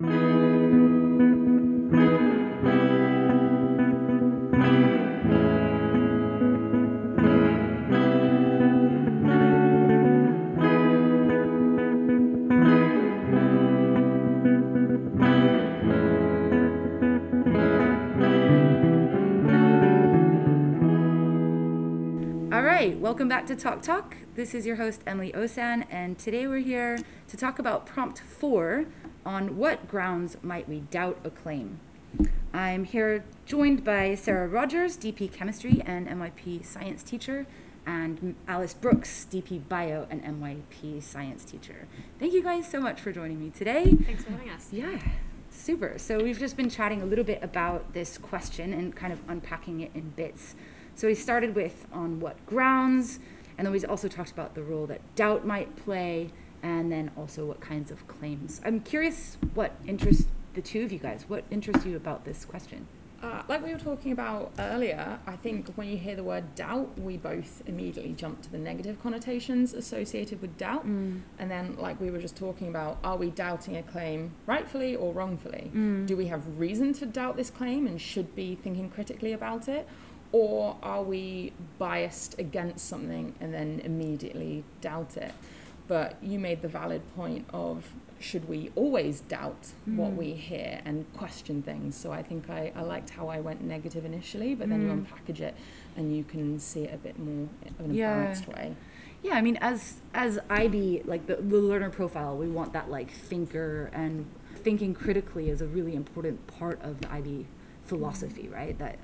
All right, welcome back to Talk Talk. This is your host, Emily Osan, and today we're here to talk about prompt four on what grounds might we doubt a claim. I'm here joined by Sarah Rogers, DP Chemistry and MYP Science teacher, and Alice Brooks, DP Bio and MYP Science teacher. Thank you guys so much for joining me today. Thanks for having us. Yeah, super. So we've just been chatting a little bit about this question and kind of unpacking it in bits. So we started with on what grounds, and then we also talked about the role that doubt might play, and then also what kinds of claims. I'm curious what interests the two of you guys. What interests you about this question? Uh, like we were talking about earlier, I think when you hear the word doubt, we both immediately jump to the negative connotations associated with doubt. Mm. And then, like we were just talking about, are we doubting a claim rightfully or wrongfully? Mm. Do we have reason to doubt this claim and should be thinking critically about it? Or are we biased against something and then immediately doubt it? But you made the valid point of should we always doubt what Mm. we hear and question things? So I think I, I liked how I went negative initially, but then you Mm. unpackage it and you can see it a bit more in a Yeah. balanced way. Yeah, I mean, as as IB, like the, the learner profile, we want that like thinker and thinking critically is a really important part of the IB philosophy, right? That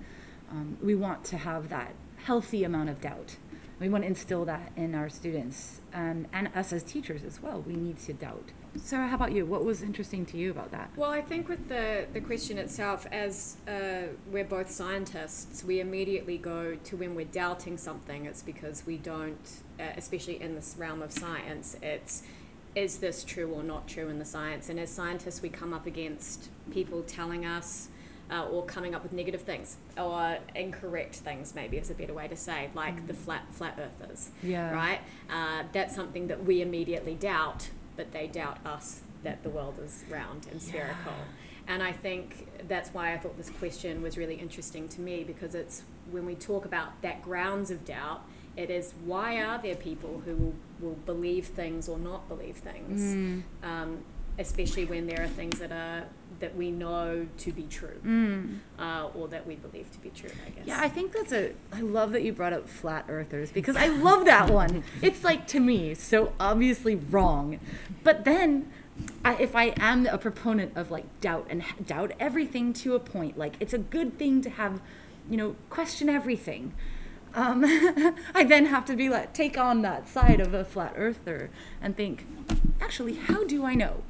um, we want to have that healthy amount of doubt. We want to instill that in our students um, and us as teachers as well. We need to doubt. Sarah, how about you? What was interesting to you about that? Well, I think with the, the question itself, as uh, we're both scientists, we immediately go to when we're doubting something, it's because we don't, uh, especially in this realm of science, it's is this true or not true in the science? And as scientists, we come up against people telling us uh, or coming up with negative things or incorrect things, maybe is a better way to say, like the flat flat earthers. Yeah. right? Uh, that's something that we immediately doubt, but they doubt us that the world is round and spherical. And I think that's why I thought this question was really interesting to me because it's when we talk about that grounds of doubt, it is why are there people who will, will believe things or not believe things, Mm. um, especially when there are things that are that we know to be true Mm. uh, or that we believe to be true. I guess. Yeah, I think that's a. I love that you brought up flat earthers because I love that one. It's like to me so obviously wrong, but then, I, if I am a proponent of like doubt and doubt everything to a point, like it's a good thing to have, you know, question everything. Um, I then have to be like take on that side of a flat earther and think, actually, how do I know?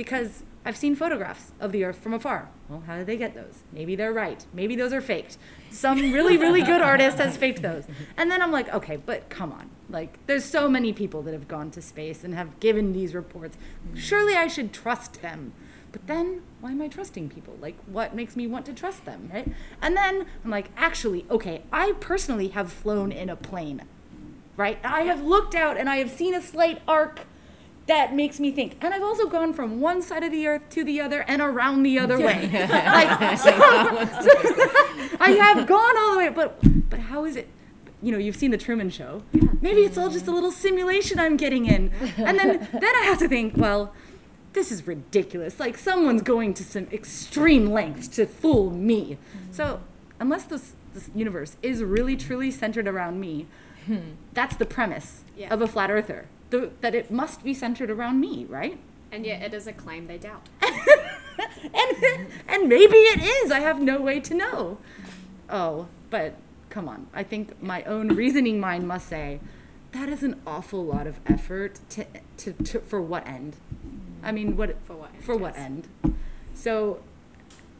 Because I've seen photographs of the Earth from afar. Well, how did they get those? Maybe they're right. Maybe those are faked. Some really, really good artist has faked those. And then I'm like, okay, but come on. Like, there's so many people that have gone to space and have given these reports. Surely I should trust them. But then, why am I trusting people? Like, what makes me want to trust them, right? And then I'm like, actually, okay, I personally have flown in a plane, right? I have looked out and I have seen a slight arc that makes me think. And I've also gone from one side of the earth to the other and around the other way. like, so, I have gone all the way, but but how is it? You know, you've seen the Truman Show. Maybe it's all just a little simulation I'm getting in, and then then I have to think, well, this is ridiculous. Like someone's going to some extreme lengths to fool me. Mm-hmm. So unless this this universe is really truly centered around me, hmm. that's the premise Yeah. of a flat earther. The, that it must be centered around me, right? and yet it is a claim they doubt. and and maybe it is. I have no way to know. Oh, but come on. I think my own reasoning mind must say that is an awful lot of effort to, to, to for what end? I mean, what For what end, For what end? So,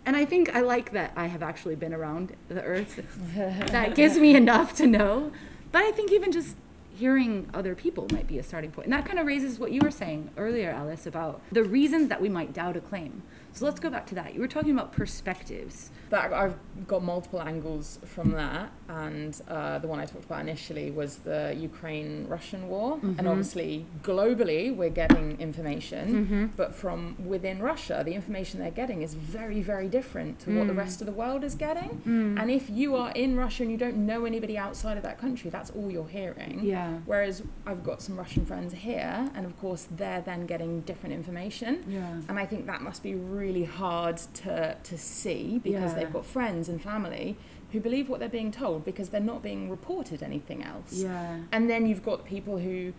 and I think I like that I have actually been around the earth. that gives me enough to know. But I think even just hearing other people might be a starting point. And that kind of raises what you were saying earlier, Alice, about the reasons that we might doubt a claim. So let's go back to that. You were talking about perspectives. That I've got multiple angles from that, and uh, the one I talked about initially was the Ukraine-Russian war. Mm-hmm. And obviously, globally, we're getting information, Mm-hmm. but from within Russia, the information they're getting is very, very different to what the Mm. rest of the world is getting. And if you are in Russia and you don't know anybody outside of that country, that's all you're hearing. Yeah. Whereas I've got some Russian friends here, and of course, they're then getting different information. Yeah. And I think that must be really hard to, to see because Yeah. they've got friends and family who believe what they're being told because they're not being reported anything else. Yeah. And then you've got people who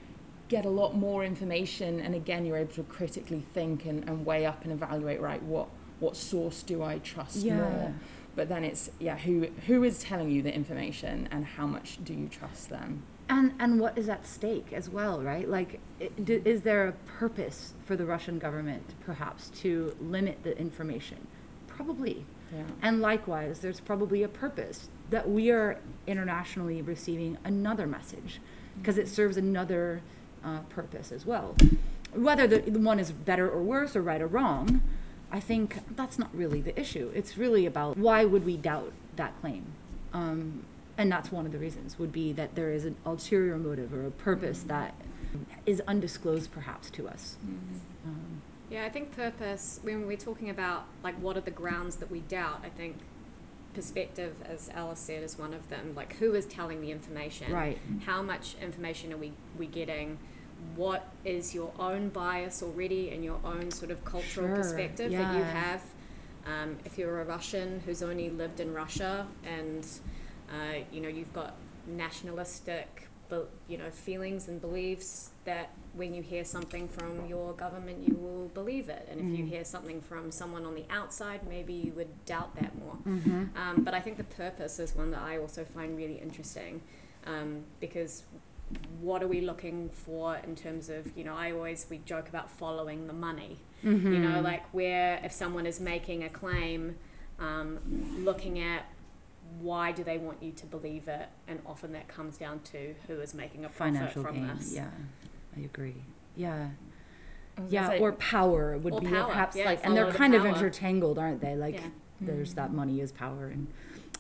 get a lot more information, and again, you're able to critically think and, and weigh up and evaluate, right, what, what source do I trust Yeah. more? But then it's, yeah, who, who is telling you the information and how much do you trust them? And and what is at stake as well, right? Like, is there a purpose for the Russian government, perhaps, to limit the information? Probably. Yeah. And likewise, there's probably a purpose that we are internationally receiving another message because it serves another uh, purpose as well. Whether the, the one is better or worse or right or wrong, I think that's not really the issue. It's really about why would we doubt that claim? Um, and that's one of the reasons would be that there is an ulterior motive or a purpose that is undisclosed perhaps to us. Um, Yeah, I think purpose, when we're talking about like what are the grounds that we doubt, I think perspective, as Alice said, is one of them. Like who is telling the information? Right. How much information are we, we getting? What is your own bias already and your own sort of cultural Sure, perspective that you have? Um, if you're a Russian who's only lived in Russia and uh, you know you've got nationalistic you know feelings and beliefs that when you hear something from your government you will believe it and if you Mm. hear something from someone on the outside maybe you would doubt that more mhm. um, but I think the purpose is one that I also find really interesting um, because what are we looking for in terms of you know I always we joke about following the money you know Mhm. like where if someone is making a claim um, looking at why do they want you to believe it and often that comes down to who is making a profit financial from gain. this Yeah, I agree. Yeah, I was gonna yeah, say- or power would Or be power, perhaps yeah, like, and they're follow the kind of power. intertangled, aren't they? Like, Yeah. there's mm-hmm. that money is power, and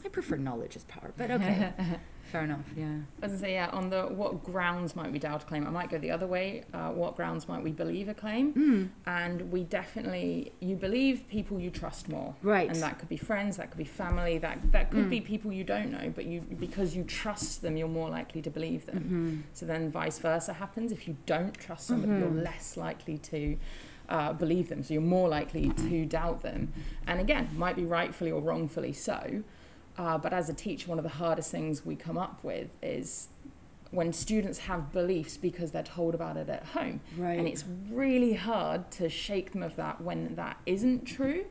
I prefer knowledge is power, but okay, fair enough. Yeah, As I say, yeah, on the what grounds might we doubt a claim, I might go the other way. Uh, what grounds might we believe a claim? mm. And we definitely, you believe people you trust more. right. And that could be friends, that could be family, that, that could Mm. be people you don't know, but you because you trust them, you're more likely to believe them. Mhm. So then vice versa happens. If you don't trust somebody, Mhm. you're less likely to uh, believe them. So you're more likely to doubt them. And again, might be rightfully or wrongfully so. Uh, but as a teacher, one of the hardest things we come up with is when students have beliefs because they're told about it at home. Right. And it's really hard to shake them of that when that isn't true.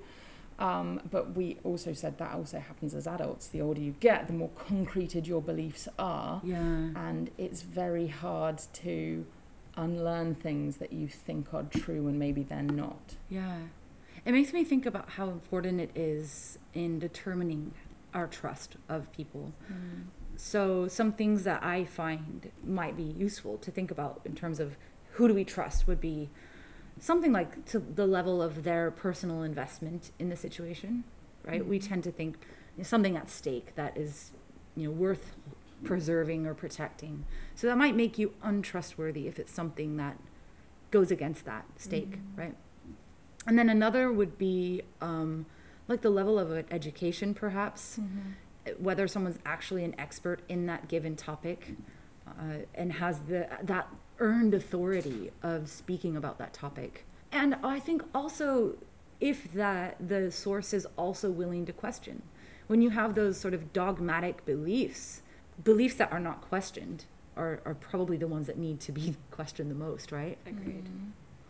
Um, but we also said that also happens as adults. The older you get, the more concreted your beliefs are yeah. and it's very hard to unlearn things that you think are true and maybe they're not. Yeah. It makes me think about how important it is in determining our trust of people. So, some things that I find might be useful to think about in terms of who do we trust would be something like to the level of their personal investment in the situation, right? We Mhm. tend to think something at stake that is, you know, worth preserving or protecting. So that might make you untrustworthy if it's something that goes against that stake, Mhm. right? And then another would be um, like the level of education, perhaps whether someone's actually an expert in that given topic uh, and has the that earned authority of speaking about that topic. And i think also if that the source is also willing to question. When you have those sort of dogmatic beliefs beliefs that are not questioned are, are probably the ones that need to be questioned the most right? Agreed.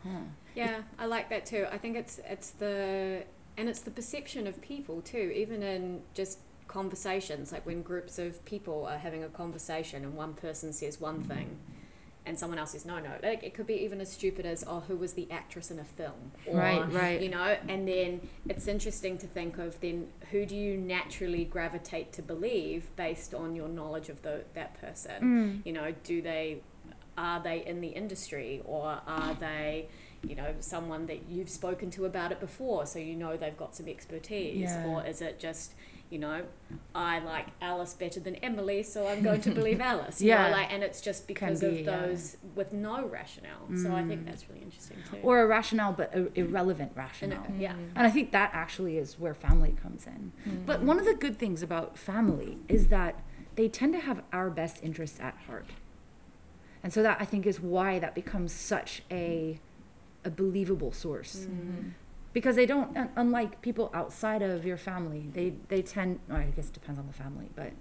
Huh. Yeah, I like that too. I think it's it's the and it's the perception of people too, even in just conversations, like when groups of people are having a conversation and one person says one thing and someone else says no no. Like it could be even as stupid as oh who was the actress in a film? Or, Right, right. You know, and then it's interesting to think of then who do you naturally gravitate to believe based on your knowledge of the that person? Mm. you know do they are they in the industry or are they, you know, someone that you've spoken to about it before, so you know they've got some expertise, Yeah. or is it just you know, I like Alice better than Emily, so I'm going to believe Alice. Yeah. know, like, and it's just because be, of yeah. those with no rationale. So I think Mm. that's really interesting too. or a rationale but a irrelevant And rationale. it- yeah. And I think that actually is where family comes in. But one of the good things about family is that they tend to have our best interests at heart. And so that I think is why that becomes such a a believable source. Mm. Because they don't unlike people outside of your family, they they tend or I guess it depends on the family, but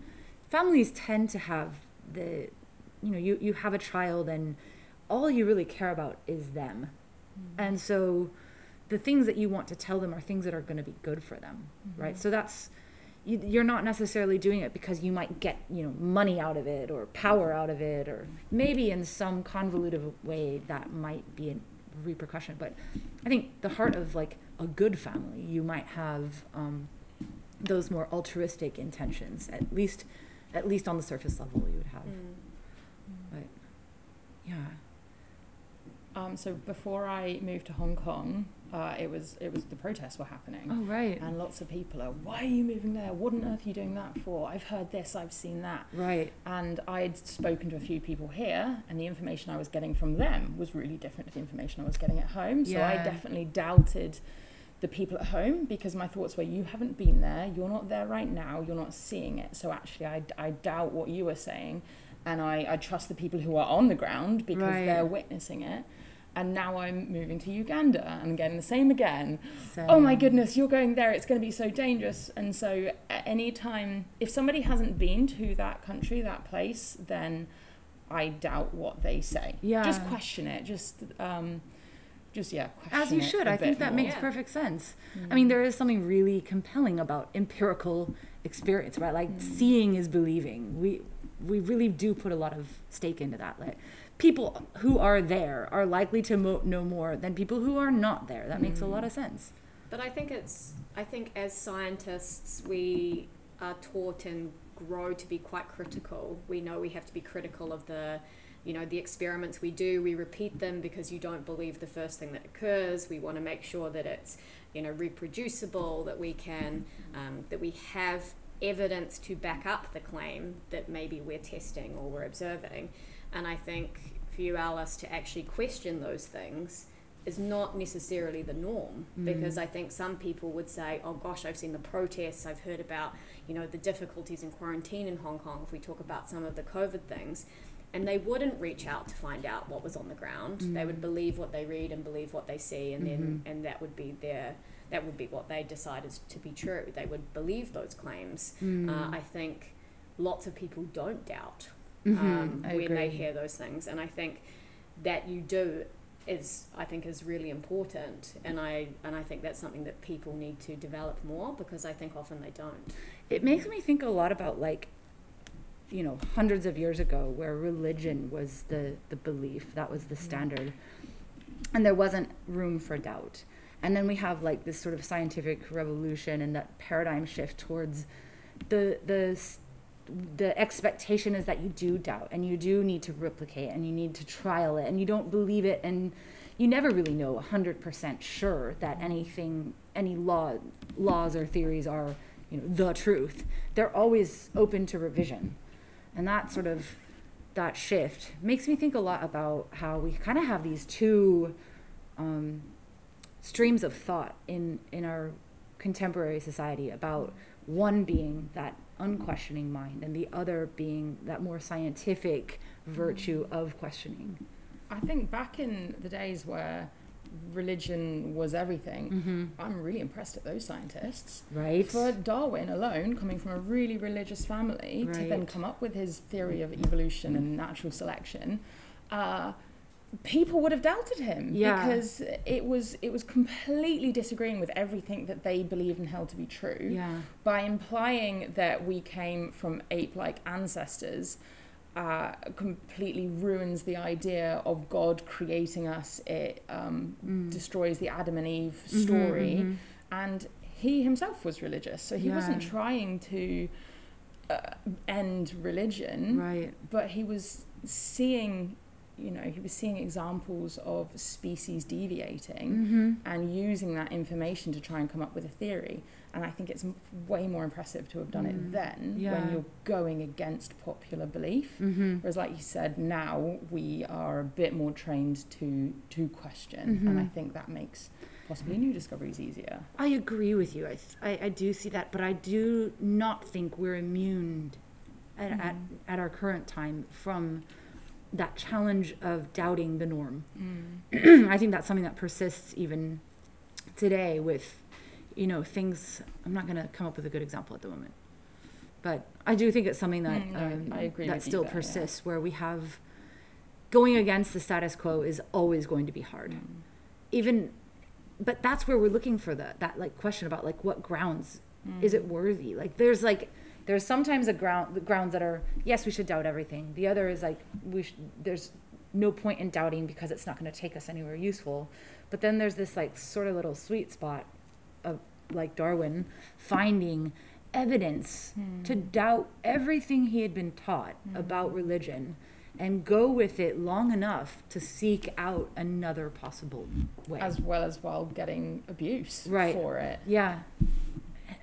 families tend to have the you know, you, you have a child and all you really care about is them. Mm-hmm. And so the things that you want to tell them are things that are going to be good for them, mm-hmm. right? So that's you, you're not necessarily doing it because you might get you know money out of it or power out of it or maybe in some convoluted way that might be a repercussion. But I think the heart of like a good family, you might have um, those more altruistic intentions, at least at least on the surface level, you would have. Mm. But yeah, Um, so before I moved to Hong Kong, uh, it was it was the protests were happening. oh right, And lots of people are, why are you moving there? What on earth are you doing that for? I've heard this, I've seen that. right, And I'd spoken to a few people here, and the information I was getting from them was really different to the information I was getting at home. So I definitely doubted the people at home because my thoughts were, you haven't been there, you're not there right now, you're not seeing it. So actually, I, I doubt what you were saying, and I, I trust the people who are on the ground because Right. they're witnessing it. And now I'm moving to Uganda and getting the same again so, oh my goodness, you're going there, it's going to be so dangerous. And so, at any time, if somebody hasn't been to that country, that place, then I doubt what they say. Yeah. Just question it. Just, um, just yeah, question As you should. I think that more. makes Yeah. perfect sense. I Mm. mean, there is something really compelling about empirical experience, right? Like Mm. seeing is believing. We we really do put a lot of stake into that. Like people who are there are likely to mo- know more than people who are not there. That makes a lot of sense. But I think it's I think as scientists we are taught and grow to be quite critical. We know we have to be critical of the you know the experiments we do we repeat them because you don't believe the first thing that occurs we want to make sure that it's you know reproducible that we can um, that we have evidence to back up the claim that maybe we're testing or we're observing and i think for you alice to actually question those things is not necessarily the norm because I think some people would say, "Oh gosh, I've seen the protests. I've heard about you know the difficulties in quarantine in Hong Kong." If we talk about some of the COVID things, and they wouldn't reach out to find out what was on the ground. They would believe what they read and believe what they see, and then and that would be their that would be what they decided to be true. They would believe those claims. Mm. Uh, I think lots of people don't doubt Mhm, um, when they hear those things, and I think that you do is I think is really important, and I and I think that's something that people need to develop more because I think often they don't. It makes me think a lot about like you know hundreds of years ago where religion was the the belief that was the standard. And there wasn't room for doubt. And then we have like this sort of scientific revolution and that paradigm shift towards the the the expectation is that you do doubt and you do need to replicate and you need to trial it and you don't believe it and you never really know 100% sure that anything any law laws or theories are you know the truth. They're always open to revision. And that sort of that shift makes me think a lot about how we kind of have these two um, streams of thought in in our contemporary society about one being that unquestioning mind and the other being that more scientific virtue of questioning I think back in the days where religion was everything, mm-hmm. I'm really impressed at those scientists. right For Darwin alone, coming from a really religious family, to then come up with his theory of evolution and natural selection, uh, people would have doubted him Yeah. because it was it was completely disagreeing with everything that they believed and held to be true. yeah By implying that we came from ape-like ancestors. Uh, completely ruins the idea of God creating us. It um, Mm. destroys the Adam and Eve Mhm, story mhm. and he himself was religious so he wasn't trying to uh, end religion right but he was seeing you know, he was seeing examples of species deviating Mm-hmm. and using that information to try and come up with a theory. And I think it's m- way more impressive to have done Mm. it then Yeah. when you're going against popular belief. Mm-hmm. Whereas, like you said, now we are a bit more trained to to question, and I Mhm. think that makes possibly new discoveries easier. I agree with you. I, I, I do see that, but I do not think we're immune at, at, Mhm. at our current time from that challenge of doubting the norm. Mm. I think that's something that persists even today with, you know, things. I'm not going to come up with a good example at the moment, but I do think it's something that Mm, um, I agree that still yeah. persists, where we have going against the status quo is always going to be hard. Mm. Even, but that's where we're looking for the that like question about like what grounds is it worthy? Like there's like there's sometimes a ground the grounds that are yes we should doubt everything. The other is like we sh- there's no point in doubting because it's not going to take us anywhere useful. But then there's this like sort of little sweet spot of like Darwin finding evidence Hmm. to doubt everything he had been taught about religion and go with it long enough to seek out another possible way. as well as while getting abuse Right. for it. Yeah.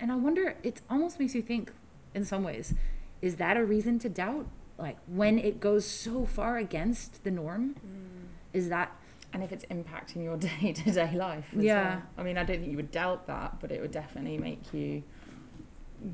And I wonder, it almost makes you think, in some ways, is that a reason to doubt? Like, when it goes so far against the norm? Mm. Is that, And if it's impacting your day to day life. Yeah. well. I mean, I don't think you would doubt that, but it would definitely make you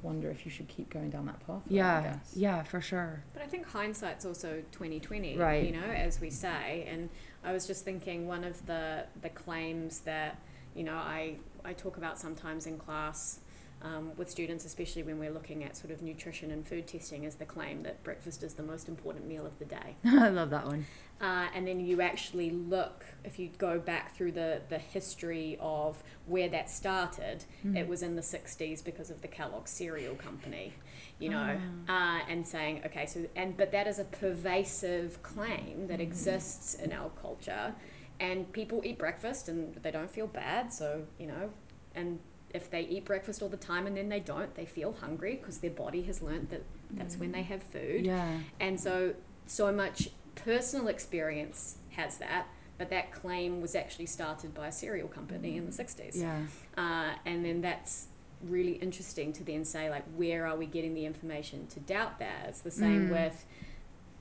wonder if you should keep going down that path. I yeah, guess. yeah, for sure. But I think hindsight's also twenty twenty, Right. You know, as we say. And I was just thinking one of the the claims that you know I I talk about sometimes in class. Um, with students, especially when we're looking at sort of nutrition and food testing, is the claim that breakfast is the most important meal of the day. I love that one. Uh, and then you actually look, if you go back through the, the history of where that started, it was in the 60s because of the Kellogg cereal company, you know, uh, and saying, okay, so, and, but that is a pervasive claim that exists in our culture. And people eat breakfast and they don't feel bad, so, you know, and if they eat breakfast all the time and then they don't, they feel hungry because their body has learnt that that's when they have food. Yeah. And so, so much personal experience has that, but that claim was actually started by a cereal company in the 60s. Yeah. Uh, and then that's really interesting to then say, like, where are we getting the information to doubt that? It's the same Mm. with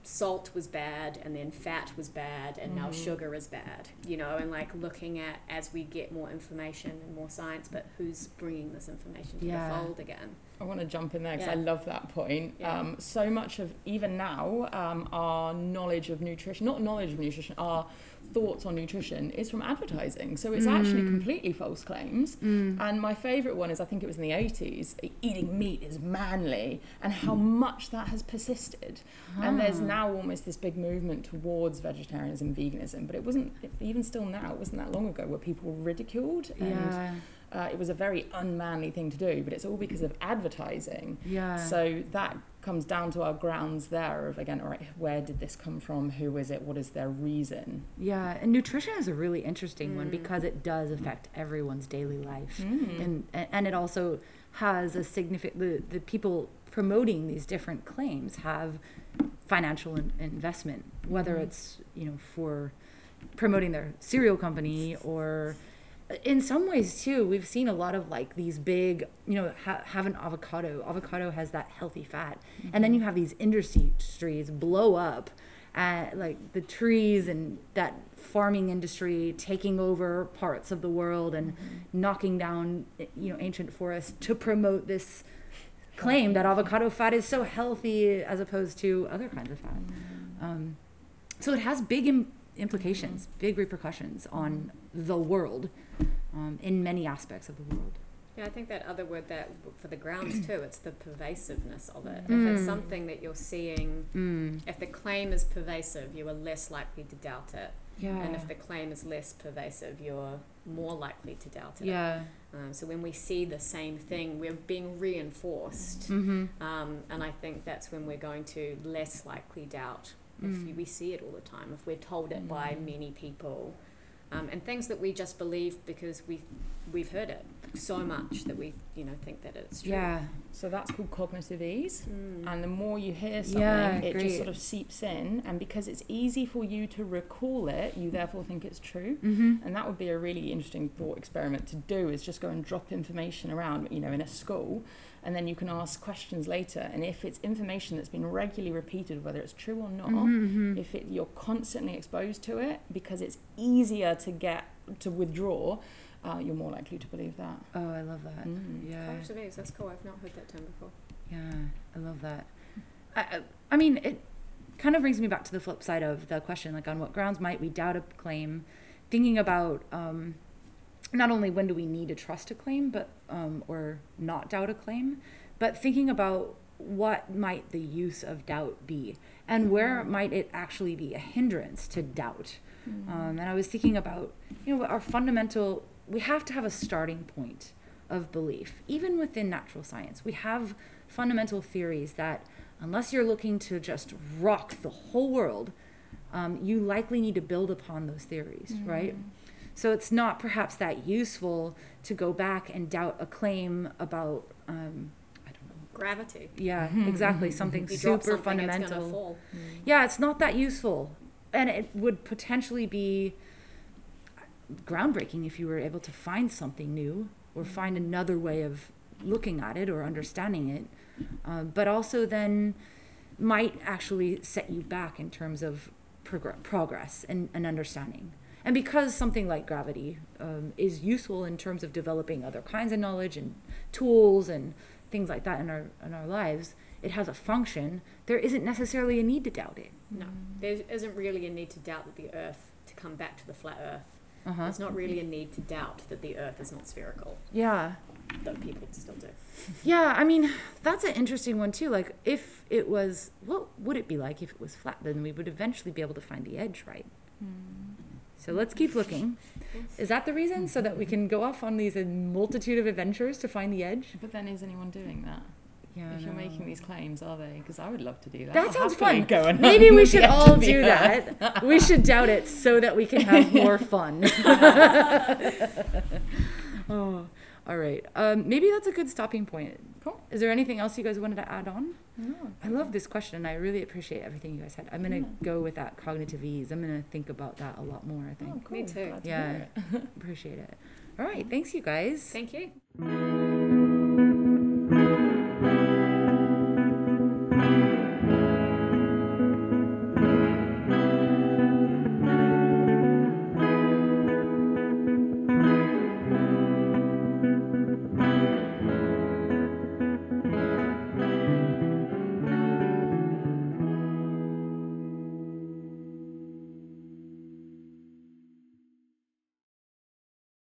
salt was bad and then fat was bad and now Mm-hmm. sugar is bad you know and like looking at as we get more information and more science but who's bringing this information to Yeah. the fold again I want to jump in there because I love that point. Yeah. Um, so much of even now, um, our knowledge of nutrition, not knowledge of nutrition, our thoughts on nutrition is from advertising. So it's actually mm. completely false claims. Mm. And my favourite one is I think it was in the 80s eating meat is manly, and how mm. much that has persisted. And there's ah. now almost this big movement towards vegetarianism and veganism, but it wasn't, even still now, it wasn't that long ago where people were ridiculed. And Yeah. uh, it was a very unmanly thing to do, but it's all because of advertising. Yeah. So that comes down to our grounds there of again, all right, where did this come from? Who is it? What is their reason? Yeah, and nutrition is a really interesting one mm. because it does affect everyone's daily life, mm. and and it also has a significant. The, the people promoting these different claims have financial in, investment, whether mm. it's you know for promoting their cereal company or in some ways too we've seen a lot of like these big you know ha- have an avocado. Avocado has that healthy fat. And then you have these industries blow up uh, like the trees and that farming industry taking over parts of the world and knocking down you know ancient forests to promote this claim that avocado fat is so healthy as opposed to other kinds of fat. Um, so it has big Im- implications big repercussions on the world um, in many aspects of the world Yeah, I think that other word that for the grounds too, it's the pervasiveness of it. If Mm. it's something that you're seeing, if the claim is pervasive, you are less likely to doubt it. yeah And if the claim is less pervasive, you're more likely to doubt it. yeah Um, so when we see the same thing, we're being reinforced. mm-hmm. Um, and I think that's when we're going to less likely doubt if Mm. we see it all the time, if we're told it by many people. Um, and things that we just believe because we we've heard it. so much that we, you know, think that it's true. Yeah. So that's called cognitive ease. Mm. And the more you hear something, Yeah, it just sort of seeps in. And because it's easy for you to recall it, you therefore think it's true. Mm-hmm. And that would be a really interesting thought experiment to do is just go and drop information around, you know, in a school. And then you can ask questions later. And if it's information that's been regularly repeated, whether it's true or not, Mm-hmm. if it, you're constantly exposed to it, because it's easier to get to withdraw, uh, you're more likely to believe that. Oh, I love that. Mm. Yeah. Cognitive ease, that's cool. I've not heard that term before. Yeah, I love that. I, I- I mean, it kind of brings me back to the flip side of the question, like on what grounds might we doubt a claim? Thinking about um, not only when do we need to trust a claim, but um, or not doubt a claim, but thinking about what might the use of doubt be, and where might it actually be a hindrance to doubt. Um, and I was thinking about, you know, our fundamental. We have to have a starting point of belief, even within natural science. We have fundamental theories that, unless you're looking to just rock the whole world, um, you likely need to build upon those theories, right? So it's not perhaps that useful to go back and doubt a claim about, um, I don't know. Gravity. Yeah, mm-hmm, mm-hmm, exactly. Mm-hmm. Something You super something, it's fundamental. gonna. Mm. Yeah, it's not that useful. And it would potentially be groundbreaking if you were able to find something new or mm. find another way of looking at it or understanding it. Um, but also then might actually set you back in terms of progr- progress and, and understanding. And because something like gravity um, is useful in terms of developing other kinds of knowledge and tools and things like that in our in our lives, it has a function. There isn't necessarily a need to doubt it. No, there isn't really a need to doubt that the Earth, to come back to the flat Earth, Uh-huh. there's not really a need to doubt that the Earth is not spherical, Yeah, though people still do. yeah. I mean, that's an interesting one too. Like, if it was, what would it be like if it was flat? Then we would eventually be able to find the edge, right? So let's keep looking. Is that the reason? So that we can go off on these multitude of adventures to find the edge? But then is anyone doing that? Yeah. if you're making these claims, are they? Because I would love to do that. That I'll sounds fun. Go Maybe we should all do earth. that. We should doubt it so that we can have more fun. oh, all right. Um, maybe that's a good stopping point. Cool. Is there anything else you guys wanted to add on? No. I love this question. and I really appreciate everything you guys said. I'm gonna Yeah. go with that cognitive ease. I'm gonna think about that a lot more. I oh, think. Oh, cool. Me too. Glad Yeah. hear it. Appreciate it. All right. Thanks, you guys. Thank you.